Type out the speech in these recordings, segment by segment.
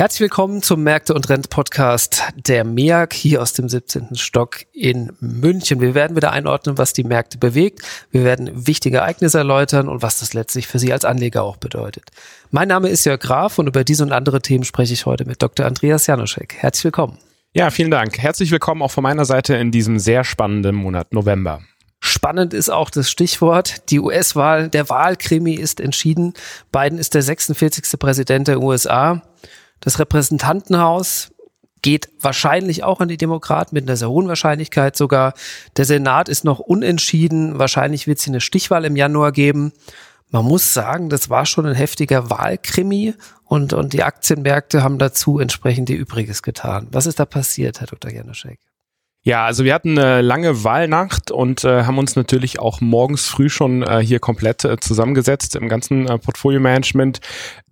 Herzlich willkommen zum Märkte und Rent Podcast der MEAG hier aus dem 17. Stock in München. Wir werden wieder einordnen, was die Märkte bewegt. Wir werden wichtige Ereignisse erläutern und was das letztlich für Sie als Anleger auch bedeutet. Mein Name ist Jörg Graf und über diese und andere Themen spreche ich heute mit Dr. Andreas Janoschek. Herzlich willkommen. Ja, vielen Dank. Herzlich willkommen auch von meiner Seite in diesem sehr spannenden Monat November. Spannend ist auch das Stichwort. Die US-Wahl, der Wahlkrimi ist entschieden. Biden ist der 46. Präsident der USA. Das Repräsentantenhaus geht wahrscheinlich auch an die Demokraten mit einer sehr hohen Wahrscheinlichkeit sogar. Der Senat ist noch unentschieden. Wahrscheinlich wird es eine Stichwahl im Januar geben. Man muss sagen, das war schon ein heftiger Wahlkrimi und, und die Aktienmärkte haben dazu entsprechend ihr Übriges getan. Was ist da passiert, Herr Dr. Januszek? Ja, also wir hatten eine lange Wahlnacht und äh, haben uns natürlich auch morgens früh schon äh, hier komplett äh, zusammengesetzt im ganzen äh, Portfolio-Management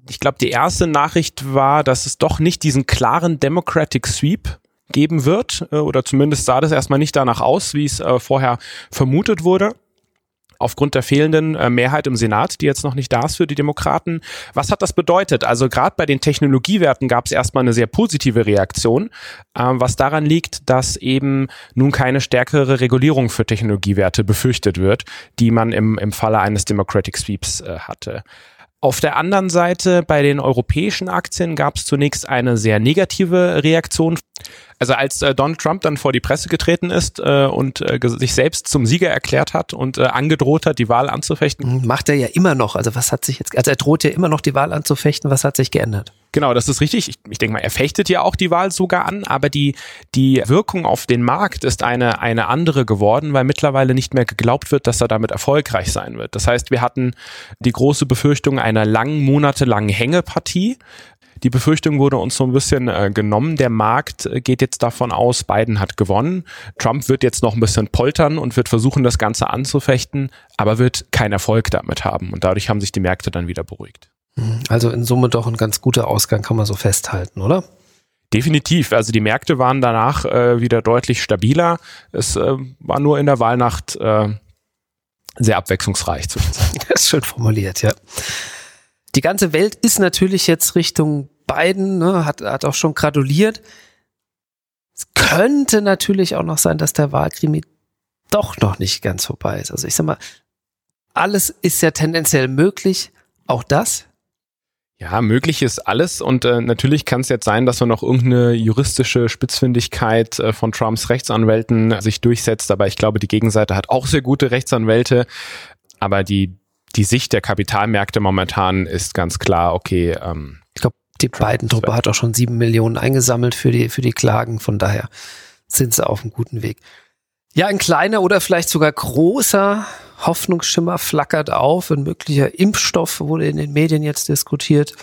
ich glaube, die erste Nachricht war, dass es doch nicht diesen klaren Democratic Sweep geben wird, äh, oder zumindest sah das erstmal nicht danach aus, wie es äh, vorher vermutet wurde aufgrund der fehlenden äh, Mehrheit im Senat, die jetzt noch nicht da ist für die Demokraten. Was hat das bedeutet? Also gerade bei den Technologiewerten gab es erstmal eine sehr positive Reaktion, äh, was daran liegt, dass eben nun keine stärkere Regulierung für Technologiewerte befürchtet wird, die man im, im Falle eines Democratic Sweeps äh, hatte. Auf der anderen Seite bei den europäischen Aktien gab es zunächst eine sehr negative Reaktion also als äh, Donald Trump dann vor die Presse getreten ist äh, und äh, sich selbst zum Sieger erklärt hat und äh, angedroht hat, die Wahl anzufechten. Macht er ja immer noch. Also was hat sich jetzt, also er droht ja immer noch die Wahl anzufechten. Was hat sich geändert? Genau, das ist richtig. Ich, ich denke mal, er fechtet ja auch die Wahl sogar an, aber die, die Wirkung auf den Markt ist eine, eine andere geworden, weil mittlerweile nicht mehr geglaubt wird, dass er damit erfolgreich sein wird. Das heißt, wir hatten die große Befürchtung einer langen, monatelangen Hängepartie, die Befürchtung wurde uns so ein bisschen äh, genommen. Der Markt äh, geht jetzt davon aus, Biden hat gewonnen. Trump wird jetzt noch ein bisschen poltern und wird versuchen, das Ganze anzufechten, aber wird keinen Erfolg damit haben. Und dadurch haben sich die Märkte dann wieder beruhigt. Also in Summe doch ein ganz guter Ausgang, kann man so festhalten, oder? Definitiv. Also die Märkte waren danach äh, wieder deutlich stabiler. Es äh, war nur in der Wahlnacht äh, sehr abwechslungsreich zwischenzeitlich. Das ist schön formuliert, ja. Die ganze Welt ist natürlich jetzt Richtung Biden, ne, hat, hat auch schon gratuliert. Es könnte natürlich auch noch sein, dass der Wahlkrimi doch noch nicht ganz vorbei ist. Also ich sag mal, alles ist ja tendenziell möglich. Auch das? Ja, möglich ist alles und äh, natürlich kann es jetzt sein, dass noch irgendeine juristische Spitzfindigkeit äh, von Trumps Rechtsanwälten sich durchsetzt, aber ich glaube, die Gegenseite hat auch sehr gute Rechtsanwälte, aber die die Sicht der Kapitalmärkte momentan ist ganz klar, okay. Ähm, ich glaube, die beiden Truppe hat auch schon sieben Millionen eingesammelt für die, für die Klagen. Von daher sind sie auf einem guten Weg. Ja, ein kleiner oder vielleicht sogar großer Hoffnungsschimmer flackert auf. Ein möglicher Impfstoff wurde in den Medien jetzt diskutiert.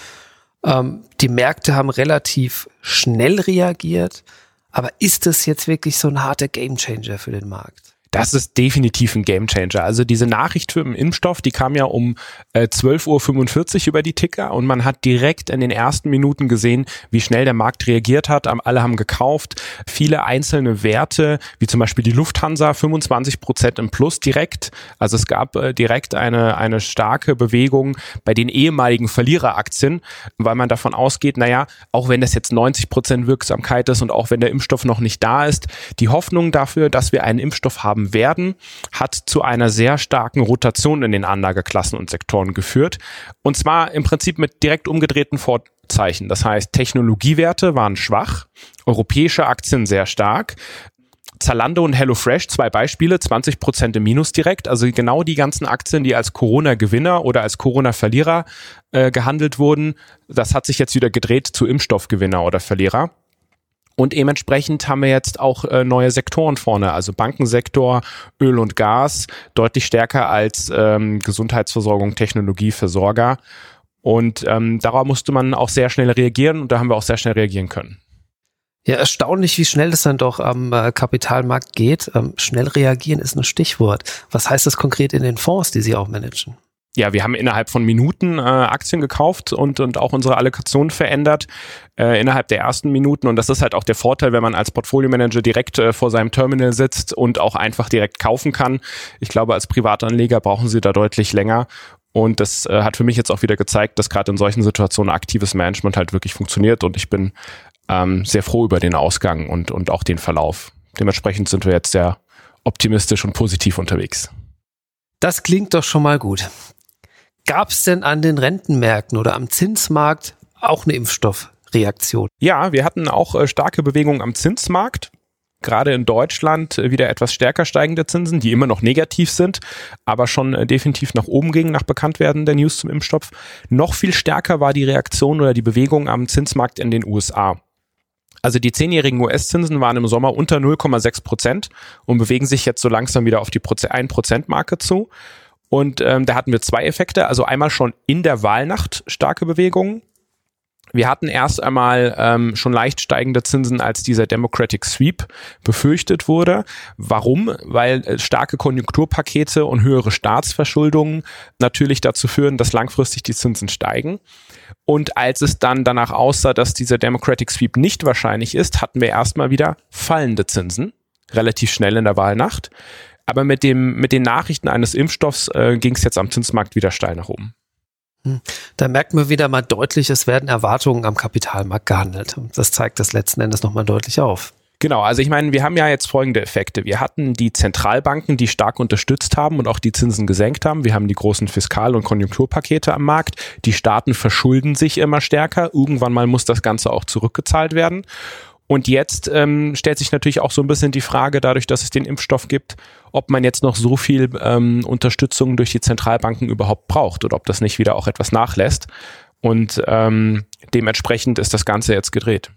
Ähm, die Märkte haben relativ schnell reagiert. Aber ist das jetzt wirklich so ein harter Gamechanger für den Markt? Das ist definitiv ein Gamechanger. Also diese Nachricht für den Impfstoff, die kam ja um äh, 12.45 Uhr über die Ticker und man hat direkt in den ersten Minuten gesehen, wie schnell der Markt reagiert hat. Alle haben gekauft. Viele einzelne Werte, wie zum Beispiel die Lufthansa, 25 Prozent im Plus direkt. Also es gab äh, direkt eine, eine starke Bewegung bei den ehemaligen Verliereraktien, weil man davon ausgeht, naja, auch wenn das jetzt 90 Prozent Wirksamkeit ist und auch wenn der Impfstoff noch nicht da ist, die Hoffnung dafür, dass wir einen Impfstoff haben werden, hat zu einer sehr starken Rotation in den Anlageklassen und Sektoren geführt. Und zwar im Prinzip mit direkt umgedrehten Vorzeichen. Das heißt, Technologiewerte waren schwach, europäische Aktien sehr stark, Zalando und HelloFresh, zwei Beispiele, 20 Prozent im Minus direkt. Also genau die ganzen Aktien, die als Corona-Gewinner oder als Corona-Verlierer äh, gehandelt wurden, das hat sich jetzt wieder gedreht zu Impfstoffgewinner oder Verlierer. Und dementsprechend haben wir jetzt auch äh, neue Sektoren vorne, also Bankensektor, Öl und Gas, deutlich stärker als ähm, Gesundheitsversorgung, Technologie, Versorger. Und ähm, darauf musste man auch sehr schnell reagieren und da haben wir auch sehr schnell reagieren können. Ja, erstaunlich, wie schnell das dann doch am äh, Kapitalmarkt geht. Ähm, schnell reagieren ist ein Stichwort. Was heißt das konkret in den Fonds, die Sie auch managen? Ja, wir haben innerhalb von Minuten äh, Aktien gekauft und, und auch unsere Allokation verändert äh, innerhalb der ersten Minuten. Und das ist halt auch der Vorteil, wenn man als Portfolio-Manager direkt äh, vor seinem Terminal sitzt und auch einfach direkt kaufen kann. Ich glaube, als Privatanleger brauchen Sie da deutlich länger. Und das äh, hat für mich jetzt auch wieder gezeigt, dass gerade in solchen Situationen aktives Management halt wirklich funktioniert. Und ich bin ähm, sehr froh über den Ausgang und, und auch den Verlauf. Dementsprechend sind wir jetzt sehr optimistisch und positiv unterwegs. Das klingt doch schon mal gut. Gab es denn an den Rentenmärkten oder am Zinsmarkt auch eine Impfstoffreaktion? Ja, wir hatten auch äh, starke Bewegungen am Zinsmarkt. Gerade in Deutschland äh, wieder etwas stärker steigende Zinsen, die immer noch negativ sind, aber schon äh, definitiv nach oben gingen nach Bekanntwerden der News zum Impfstoff. Noch viel stärker war die Reaktion oder die Bewegung am Zinsmarkt in den USA. Also die zehnjährigen US-Zinsen waren im Sommer unter 0,6 Prozent und bewegen sich jetzt so langsam wieder auf die 1-Prozent-Marke zu. Und ähm, da hatten wir zwei Effekte. Also einmal schon in der Wahlnacht starke Bewegungen. Wir hatten erst einmal ähm, schon leicht steigende Zinsen, als dieser Democratic Sweep befürchtet wurde. Warum? Weil äh, starke Konjunkturpakete und höhere Staatsverschuldungen natürlich dazu führen, dass langfristig die Zinsen steigen. Und als es dann danach aussah, dass dieser Democratic Sweep nicht wahrscheinlich ist, hatten wir erstmal wieder fallende Zinsen, relativ schnell in der Wahlnacht. Aber mit, dem, mit den Nachrichten eines Impfstoffs äh, ging es jetzt am Zinsmarkt wieder steil nach oben. Hm. Da merkt man wieder mal deutlich, es werden Erwartungen am Kapitalmarkt gehandelt. Das zeigt das letzten Endes nochmal deutlich auf. Genau, also ich meine, wir haben ja jetzt folgende Effekte. Wir hatten die Zentralbanken, die stark unterstützt haben und auch die Zinsen gesenkt haben. Wir haben die großen Fiskal- und Konjunkturpakete am Markt. Die Staaten verschulden sich immer stärker. Irgendwann mal muss das Ganze auch zurückgezahlt werden. Und jetzt ähm, stellt sich natürlich auch so ein bisschen die Frage, dadurch, dass es den Impfstoff gibt, ob man jetzt noch so viel ähm, Unterstützung durch die Zentralbanken überhaupt braucht oder ob das nicht wieder auch etwas nachlässt. Und ähm, dementsprechend ist das Ganze jetzt gedreht.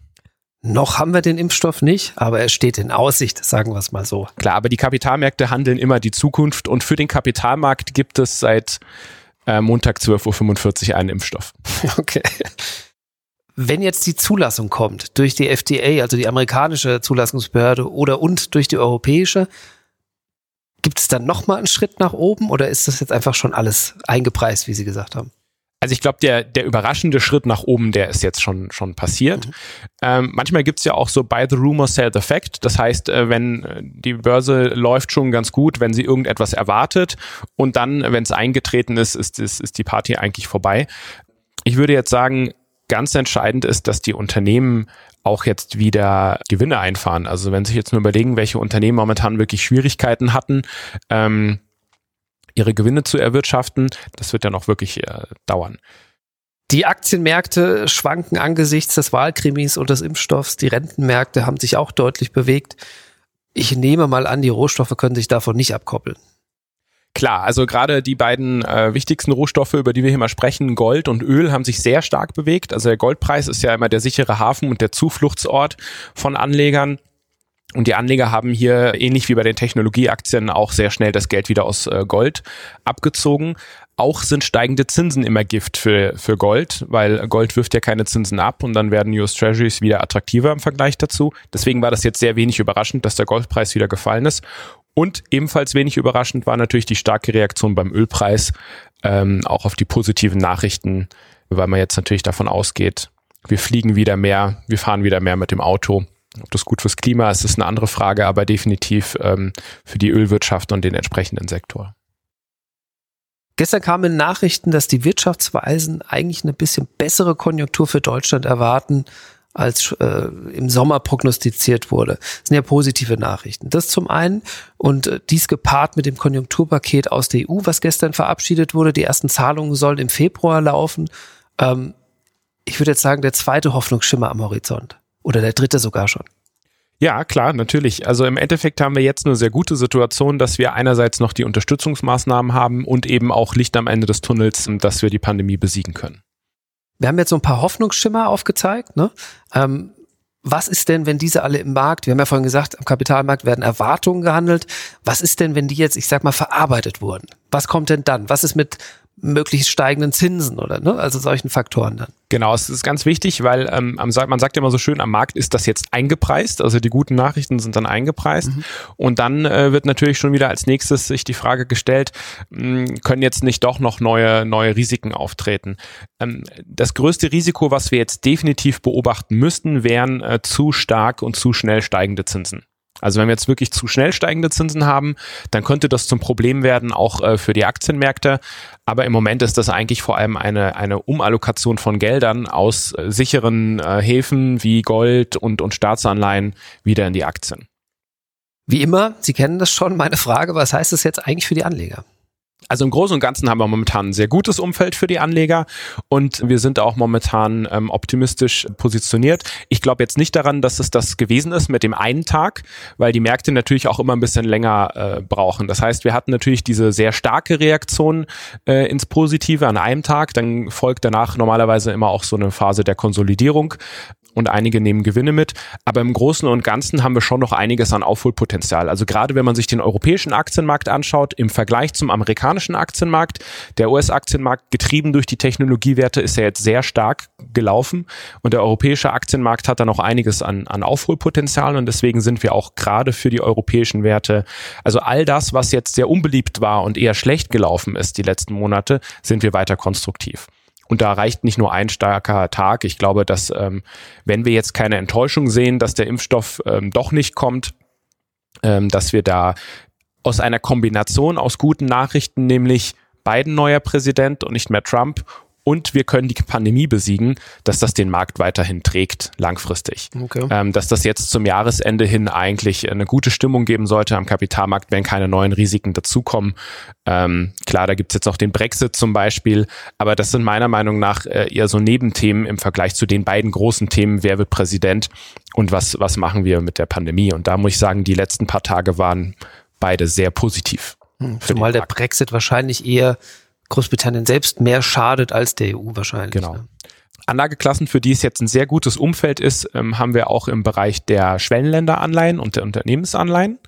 Noch haben wir den Impfstoff nicht, aber er steht in Aussicht, sagen wir es mal so. Klar, aber die Kapitalmärkte handeln immer die Zukunft und für den Kapitalmarkt gibt es seit äh, Montag 12.45 Uhr einen Impfstoff. Okay. Wenn jetzt die Zulassung kommt durch die FDA, also die amerikanische Zulassungsbehörde oder und durch die europäische, gibt es dann nochmal einen Schritt nach oben oder ist das jetzt einfach schon alles eingepreist, wie Sie gesagt haben? Also ich glaube, der, der überraschende Schritt nach oben, der ist jetzt schon, schon passiert. Mhm. Ähm, manchmal gibt's ja auch so Buy the Rumor, Sell the Fact. Das heißt, äh, wenn äh, die Börse läuft schon ganz gut, wenn sie irgendetwas erwartet und dann, wenn es eingetreten ist, ist, ist, ist die Party eigentlich vorbei. Ich würde jetzt sagen, ganz entscheidend ist, dass die Unternehmen auch jetzt wieder Gewinne einfahren. Also wenn Sie sich jetzt nur überlegen, welche Unternehmen momentan wirklich Schwierigkeiten hatten, ähm, ihre Gewinne zu erwirtschaften, das wird ja noch wirklich äh, dauern. Die Aktienmärkte schwanken angesichts des Wahlkrimis und des Impfstoffs. Die Rentenmärkte haben sich auch deutlich bewegt. Ich nehme mal an, die Rohstoffe können sich davon nicht abkoppeln. Klar, also gerade die beiden äh, wichtigsten Rohstoffe, über die wir hier mal sprechen, Gold und Öl, haben sich sehr stark bewegt. Also der Goldpreis ist ja immer der sichere Hafen und der Zufluchtsort von Anlegern. Und die Anleger haben hier ähnlich wie bei den Technologieaktien auch sehr schnell das Geld wieder aus äh, Gold abgezogen. Auch sind steigende Zinsen immer Gift für, für Gold, weil Gold wirft ja keine Zinsen ab und dann werden US Treasuries wieder attraktiver im Vergleich dazu. Deswegen war das jetzt sehr wenig überraschend, dass der Goldpreis wieder gefallen ist. Und ebenfalls wenig überraschend war natürlich die starke Reaktion beim Ölpreis, ähm, auch auf die positiven Nachrichten, weil man jetzt natürlich davon ausgeht, wir fliegen wieder mehr, wir fahren wieder mehr mit dem Auto. Ob das gut fürs Klima ist, ist eine andere Frage, aber definitiv ähm, für die Ölwirtschaft und den entsprechenden Sektor. Gestern kamen Nachrichten, dass die Wirtschaftsweisen eigentlich eine bisschen bessere Konjunktur für Deutschland erwarten als äh, im Sommer prognostiziert wurde. Das sind ja positive Nachrichten. Das zum einen und äh, dies gepaart mit dem Konjunkturpaket aus der EU, was gestern verabschiedet wurde. Die ersten Zahlungen sollen im Februar laufen. Ähm, ich würde jetzt sagen, der zweite Hoffnungsschimmer am Horizont oder der dritte sogar schon. Ja, klar, natürlich. Also im Endeffekt haben wir jetzt eine sehr gute Situation, dass wir einerseits noch die Unterstützungsmaßnahmen haben und eben auch Licht am Ende des Tunnels, dass wir die Pandemie besiegen können. Wir haben jetzt so ein paar Hoffnungsschimmer aufgezeigt. Ne? Ähm, was ist denn, wenn diese alle im Markt, wir haben ja vorhin gesagt, am Kapitalmarkt werden Erwartungen gehandelt. Was ist denn, wenn die jetzt, ich sag mal, verarbeitet wurden? Was kommt denn dann? Was ist mit möglichst steigenden Zinsen oder ne? also solchen Faktoren dann. Genau, es ist ganz wichtig, weil ähm, man sagt immer so schön, am Markt ist das jetzt eingepreist, also die guten Nachrichten sind dann eingepreist mhm. und dann äh, wird natürlich schon wieder als nächstes sich die Frage gestellt, mh, hm, können jetzt nicht doch noch neue, neue Risiken auftreten. Ähm, das größte Risiko, was wir jetzt definitiv beobachten müssten, wären äh, zu stark und zu schnell steigende Zinsen. Also wenn wir jetzt wirklich zu schnell steigende Zinsen haben, dann könnte das zum Problem werden, auch äh, für die Aktienmärkte. Aber im Moment ist das eigentlich vor allem eine, eine Umallokation von Geldern aus äh, sicheren äh, Häfen wie Gold und, und Staatsanleihen wieder in die Aktien. Wie immer, Sie kennen das schon, meine Frage, was heißt das jetzt eigentlich für die Anleger? Also im Großen und Ganzen haben wir momentan ein sehr gutes Umfeld für die Anleger und wir sind auch momentan ähm, optimistisch positioniert. Ich glaube jetzt nicht daran, dass es das gewesen ist mit dem einen Tag, weil die Märkte natürlich auch immer ein bisschen länger äh, brauchen. Das heißt, wir hatten natürlich diese sehr starke Reaktion äh, ins Positive an einem Tag, dann folgt danach normalerweise immer auch so eine Phase der Konsolidierung und einige nehmen Gewinne mit. Aber im Großen und Ganzen haben wir schon noch einiges an Aufholpotenzial. Also gerade wenn man sich den europäischen Aktienmarkt anschaut, im Vergleich zum amerikanischen Aktienmarkt, der US-Aktienmarkt getrieben durch die Technologiewerte ist ja jetzt sehr stark gelaufen und der europäische Aktienmarkt hat da noch einiges an, an Aufholpotenzial und deswegen sind wir auch gerade für die europäischen Werte, also all das, was jetzt sehr unbeliebt war und eher schlecht gelaufen ist die letzten Monate, sind wir weiter konstruktiv. Und da reicht nicht nur ein starker Tag. Ich glaube, dass ähm, wenn wir jetzt keine Enttäuschung sehen, dass der Impfstoff ähm, doch nicht kommt, ähm, dass wir da aus einer Kombination aus guten Nachrichten, nämlich Biden neuer Präsident und nicht mehr Trump und wir können die Pandemie besiegen, dass das den Markt weiterhin trägt, langfristig. Okay. Ähm, dass das jetzt zum Jahresende hin eigentlich eine gute Stimmung geben sollte am Kapitalmarkt, wenn keine neuen Risiken dazukommen. Ähm, klar, da gibt es jetzt auch den Brexit zum Beispiel, aber das sind meiner Meinung nach äh, eher so Nebenthemen im Vergleich zu den beiden großen Themen, wer wird Präsident und was, was machen wir mit der Pandemie. Und da muss ich sagen, die letzten paar Tage waren beide sehr positiv. Hm, zumal der Brexit wahrscheinlich eher Großbritannien selbst mehr schadet als der EU wahrscheinlich. Genau. Ne? Anlageklassen, für die es jetzt ein sehr gutes Umfeld ist, ähm, haben wir auch im Bereich der Schwellenländeranleihen und der Unternehmensanleihen.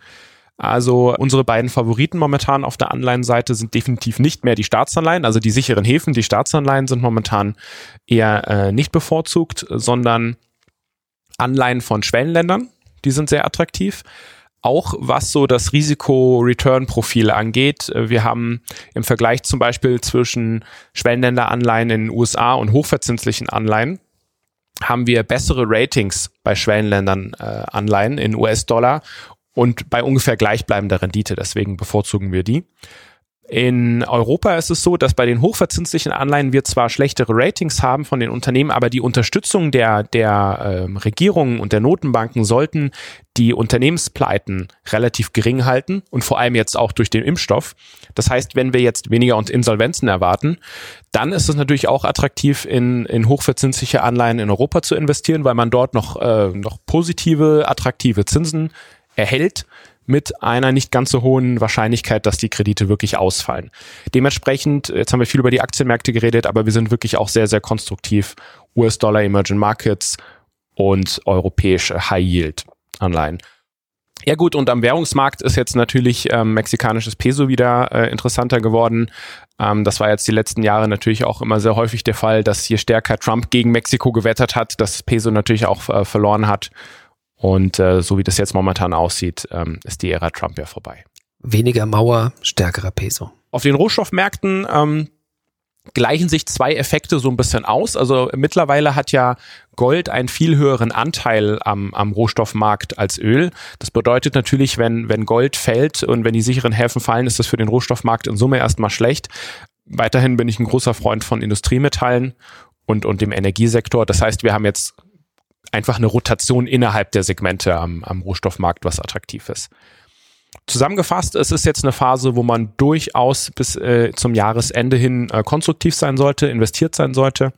Also unsere beiden Favoriten momentan auf der Anleihenseite sind definitiv nicht mehr die Staatsanleihen, also die sicheren Häfen. Die Staatsanleihen sind momentan eher äh, nicht bevorzugt, sondern Anleihen von Schwellenländern. Die sind sehr attraktiv auch was so das Risiko-Return-Profil angeht. Äh, wir haben im Vergleich zum Beispiel zwischen Schwellenländeranleihen in den USA und hochverzinslichen Anleihen haben wir bessere Ratings bei Schwellenländern äh, Anleihen in US-Dollar und bei ungefähr gleichbleibender Rendite. Deswegen bevorzugen wir die. In Europa ist es so, dass bei den hochverzinslichen Anleihen wir zwar schlechtere Ratings haben von den Unternehmen, aber die Unterstützung der, der äh, Regierungen und der Notenbanken sollten die Unternehmenspleiten relativ gering halten und vor allem jetzt auch durch den Impfstoff. Das heißt, wenn wir jetzt weniger Insolvenzen erwarten, dann ist es natürlich auch attraktiv, in, in hochverzinsliche Anleihen in Europa zu investieren, weil man dort noch, äh, noch positive, attraktive Zinsen erhält mit einer nicht ganz so hohen Wahrscheinlichkeit, dass die Kredite wirklich ausfallen. Dementsprechend, jetzt haben wir viel über die Aktienmärkte geredet, aber wir sind wirklich auch sehr, sehr konstruktiv. US-Dollar, Emerging Markets und europäische High-Yield-Anleihen. Ja gut, und am Währungsmarkt ist jetzt natürlich ähm, mexikanisches Peso wieder äh, interessanter geworden. Ähm, das war jetzt die letzten Jahre natürlich auch immer sehr häufig der Fall, dass je stärker Trump gegen Mexiko gewettert hat, das Peso natürlich auch äh, verloren hat. Und äh, so wie das jetzt momentan aussieht, ähm, ist die Ära Trump ja vorbei. Weniger Mauer, stärkerer Peso. Auf den Rohstoffmärkten ähm, gleichen sich zwei Effekte so ein bisschen aus. Also mittlerweile hat ja Gold einen viel höheren Anteil am, am Rohstoffmarkt als Öl. Das bedeutet natürlich, wenn, wenn Gold fällt und wenn die sicheren Häfen fallen, ist das für den Rohstoffmarkt in Summe erstmal schlecht. Weiterhin bin ich ein großer Freund von Industriemetallen und, und dem Energiesektor. Das heißt, wir haben jetzt einfach eine Rotation innerhalb der Segmente am, am Rohstoffmarkt, was attraktiv ist. Zusammengefasst, es ist jetzt eine Phase, wo man durchaus bis äh, zum Jahresende hin äh, konstruktiv sein sollte, investiert sein sollte.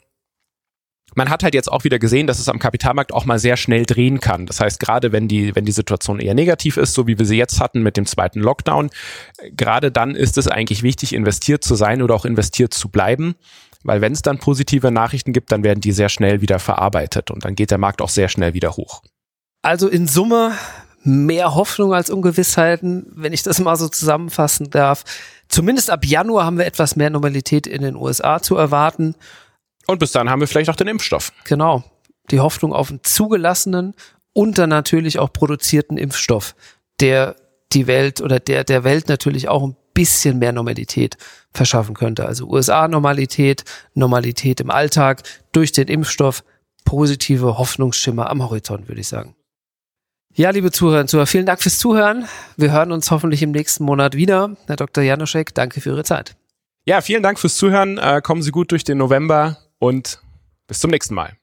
Man hat halt jetzt auch wieder gesehen, dass es am Kapitalmarkt auch mal sehr schnell drehen kann. Das heißt, gerade wenn die, wenn die Situation eher negativ ist, so wie wir sie jetzt hatten mit dem zweiten Lockdown, gerade dann ist es eigentlich wichtig, investiert zu sein oder auch investiert zu bleiben weil wenn es dann positive Nachrichten gibt, dann werden die sehr schnell wieder verarbeitet und dann geht der Markt auch sehr schnell wieder hoch. Also in Summe mehr Hoffnung als Ungewissheiten, wenn ich das mal so zusammenfassen darf. Zumindest ab Januar haben wir etwas mehr Normalität in den USA zu erwarten. Und bis dann haben wir vielleicht auch den Impfstoff. Genau. Die Hoffnung auf einen zugelassenen und dann natürlich auch produzierten Impfstoff, der die Welt oder der der Welt natürlich auch ein bisschen mehr Normalität verschaffen könnte. Also USA-Normalität, Normalität im Alltag durch den Impfstoff, positive Hoffnungsschimmer am Horizont, würde ich sagen. Ja, liebe Zuhörer und Zuhörer, vielen Dank fürs Zuhören. Wir hören uns hoffentlich im nächsten Monat wieder. Herr Dr. Janoschek, danke für Ihre Zeit. Ja, vielen Dank fürs Zuhören. Äh, kommen Sie gut durch den November und bis zum nächsten Mal.